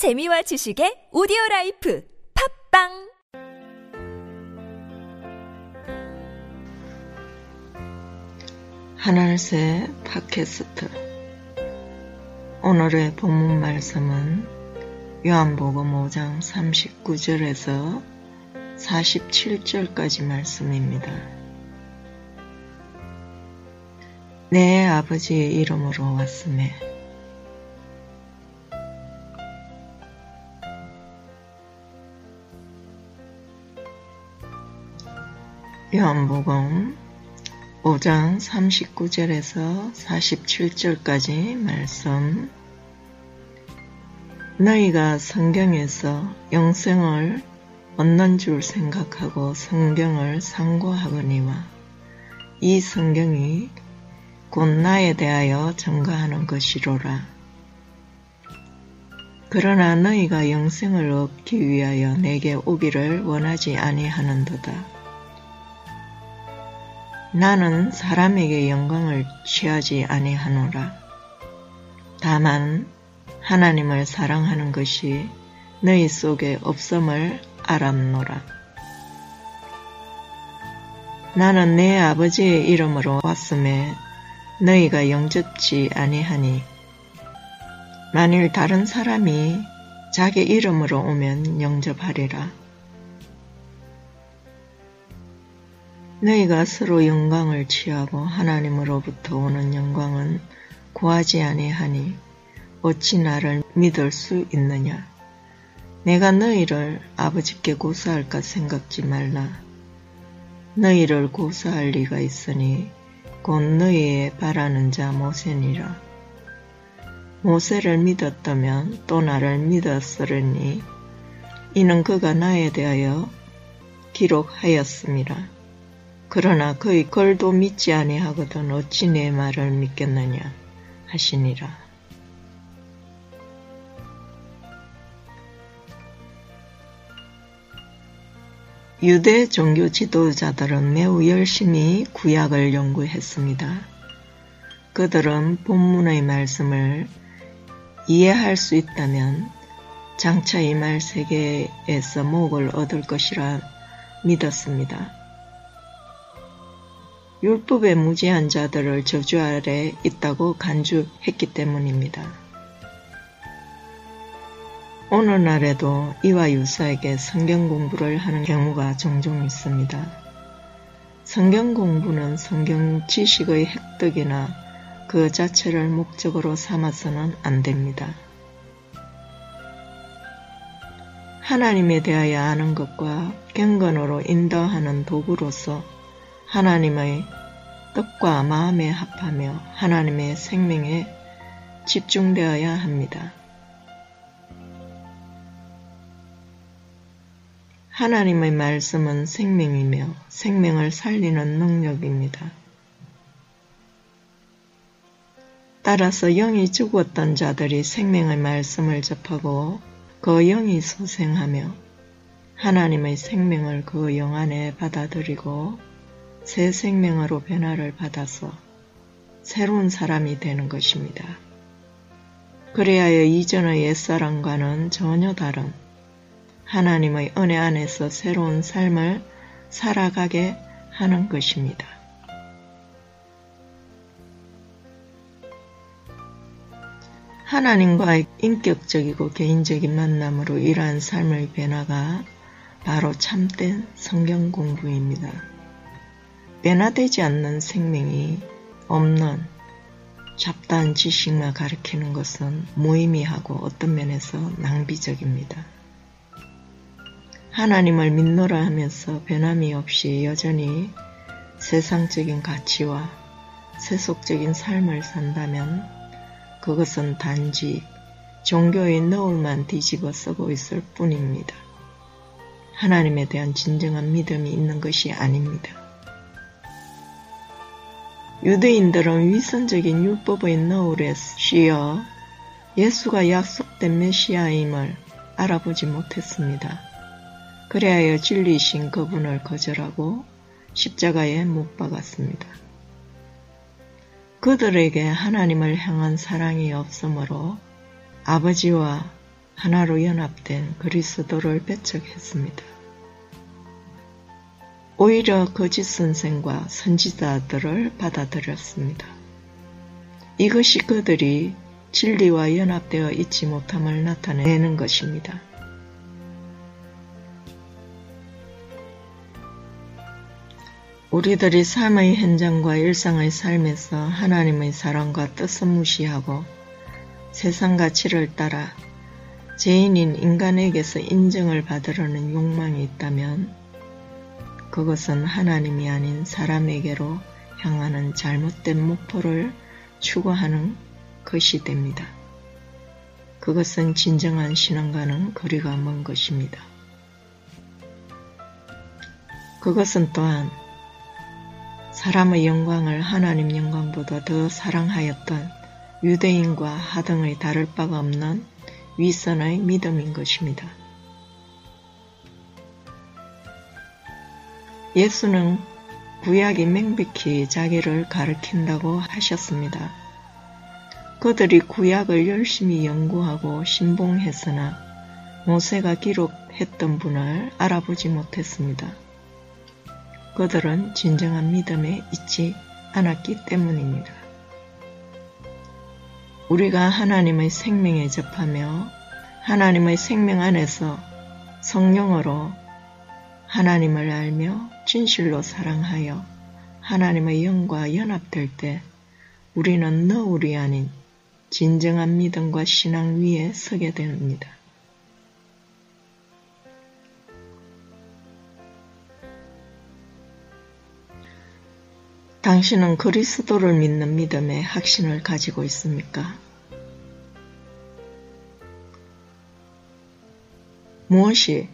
재미와 지식의 오디오 라이프 팟빵 하늘새 팟캐스트 오늘의 본문 말씀은 요한복음 5장 39절에서 47절까지 말씀입니다. 내 아버지의 이름으로 왔으매 요한복음 5장 39절에서 47절까지 말씀 너희가 성경에서 영생을 얻는 줄 생각하고 성경을 상고하거니와 이 성경이 곧 나에 대하여 증거하는 것이로라. 그러나 너희가 영생을 얻기 위하여 내게 오기를 원하지 아니하는도다. 나는 사람에게 영광을 취하지 아니하노라. 다만 하나님을 사랑하는 것이 너희 속에 없음을 알았노라. 나는 내 아버지의 이름으로 왔음에 너희가 영접지 아니하니 만일 다른 사람이 자기 이름으로 오면 영접하리라. 너희가 서로 영광을 취하고 하나님으로부터 오는 영광은 구하지 아니하니 어찌 나를 믿을 수 있느냐? 내가 너희를 아버지께 고사할까 생각지 말라. 너희를 고사할 리가 있으니 곧 너희의 바라는 자 모세니라. 모세를 믿었다면 또 나를 믿었으리니 이는 그가 나에 대하여 기록하였습니다. 그러나 그의 글도 믿지 아니하거든 어찌 내 말을 믿겠느냐 하시니라. 유대 종교 지도자들은 매우 열심히 구약을 연구했습니다. 그들은 본문의 말씀을 이해할 수 있다면 장차 이말 세계에서 목을 얻을 것이라 믿었습니다. 율법의 무지한 자들을 저주 아래 있다고 간주했기 때문입니다. 오늘날에도 이와 유사하게 성경 공부를 하는 경우가 종종 있습니다. 성경 공부는 성경 지식의 획득이나 그 자체를 목적으로 삼아서는 안 됩니다. 하나님에 대하여 아는 것과 경건으로 인도하는 도구로서 하나님의 뜻과 마음에 합하며 하나님의 생명에 집중되어야 합니다. 하나님의 말씀은 생명이며 생명을 살리는 능력입니다. 따라서 영이 죽었던 자들이 생명의 말씀을 접하고 그 영이 소생하며 하나님의 생명을 그 영 안에 받아들이고 새 생명으로 변화를 받아서 새로운 사람이 되는 것입니다. 그래야 이전의 옛사람과는 전혀 다른 하나님의 은혜 안에서 새로운 삶을 살아가게 하는 것입니다. 하나님과의 인격적이고 개인적인 만남으로 이러한 삶의 변화가 바로 참된 성경 공부입니다. 변화되지 않는 생명이 없는 잡다한 지식만 가르치는 것은 무의미하고 어떤 면에서 낭비적입니다. 하나님을 믿노라 하면서 변함이 없이 여전히 세상적인 가치와 세속적인 삶을 산다면 그것은 단지 종교의 너울만 뒤집어 쓰고 있을 뿐입니다. 하나님에 대한 진정한 믿음이 있는 것이 아닙니다. 유대인들은 위선적인 율법의 너울에 쉬어 예수가 약속된 메시아임을 알아보지 못했습니다. 그래야 진리이신 그분을 거절하고 십자가에 못 박았습니다. 그들에게 하나님을 향한 사랑이 없으므로 아버지와 하나로 연합된 그리스도를 배척했습니다. 오히려 거짓 선생과 선지자들을 받아들였습니다. 이것이 그들이 진리와 연합되어 있지 못함을 나타내는 것입니다. 우리들이 삶의 현장과 일상의 삶에서 하나님의 사랑과 뜻을 무시하고 세상 가치를 따라 죄인인 인간에게서 인정을 받으려는 욕망이 있다면 그것은 하나님이 아닌 사람에게로 향하는 잘못된 목표를 추구하는 것이 됩니다. 그것은 진정한 신앙과는 거리가 먼 것입니다. 그것은 또한 사람의 영광을 하나님 영광보다 더 사랑하였던 유대인과 하등의 다를 바가 없는 위선의 믿음인 것입니다. 예수는 구약이 맹백히 자기를 가르친다고 하셨습니다. 그들이 구약을 열심히 연구하고 신봉했으나 모세가 기록했던 분을 알아보지 못했습니다. 그들은 진정한 믿음에 있지 않았기 때문입니다. 우리가 하나님의 생명에 접하며 하나님의 생명 안에서 성령으로 하나님을 알며 진실로 사랑하여 하나님의 영과 연합될 때 우리는 너울이 아닌 진정한 믿음과 신앙 위에 서게 됩니다. 당신은 그리스도를 믿는 믿음에 확신을 가지고 있습니까? 무엇이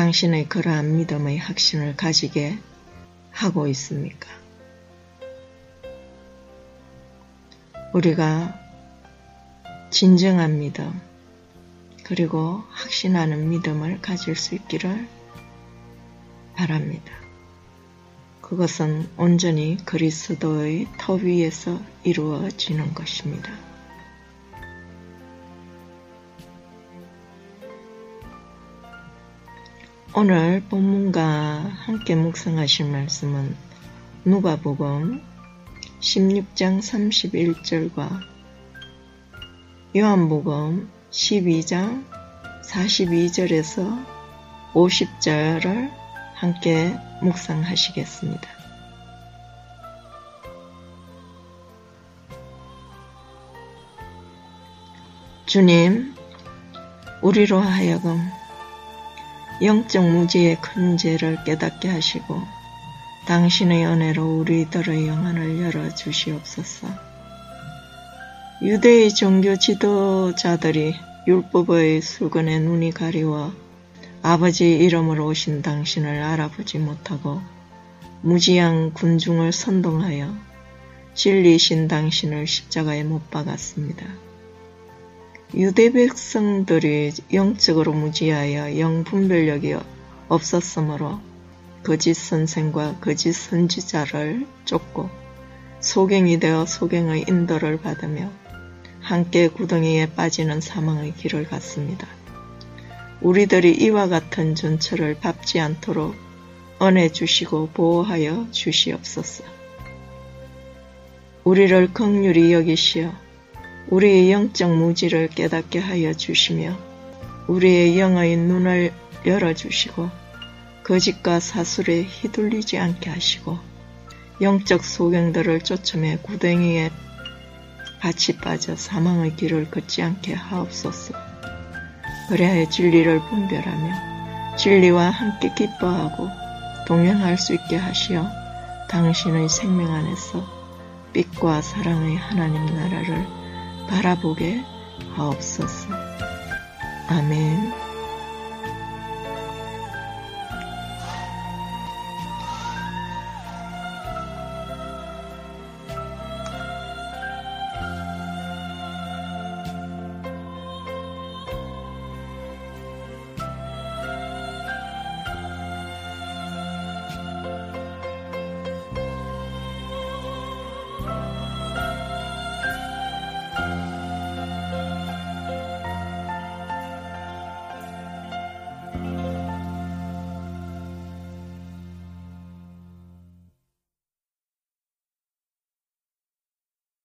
당신의 그러한 믿음의 확신을 가지게 하고 있습니까? 우리가 진정한 믿음, 그리고 확신하는 믿음을 가질 수 있기를 바랍니다. 그것은 온전히 그리스도의 터 위에서 이루어지는 것입니다. 오늘 본문과 함께 묵상하실 말씀은 누가복음 16장 31절과 요한복음 12장 42절에서 50절을 함께 묵상하시겠습니다. 주님, 우리로 하여금 영적 무지의 큰 죄를 깨닫게 하시고 당신의 은혜로 우리들의 영안을 열어 주시옵소서. 유대의 종교 지도자들이 율법의 수건에 눈이 가리워 아버지 이름으로 오신 당신을 알아보지 못하고 무지한 군중을 선동하여 진리신 당신을 십자가에 못 박았습니다. 유대 백성들이 영적으로 무지하여 영분별력이 없었으므로 거짓 선생과 거짓 선지자를 쫓고 소경이 되어 소경의 인도를 받으며 함께 구덩이에 빠지는 사망의 길을 갔습니다. 우리들이 이와 같은 전철을 밟지 않도록 은혜 주시고 보호하여 주시옵소서. 우리를 극률히 여기시어 우리의 영적 무지를 깨닫게 하여 주시며 우리의 영의 눈을 열어주시고 거짓과 사술에 휘둘리지 않게 하시고 영적 소경들을 쫓으며 구덩이에 밭이 빠져 사망의 길을 걷지 않게 하옵소서. 그래야 진리를 분별하며 진리와 함께 기뻐하고 동행할 수 있게 하시어 당신의 생명 안에서 빛과 사랑의 하나님 나라를 바라보게 하옵소서. 아멘.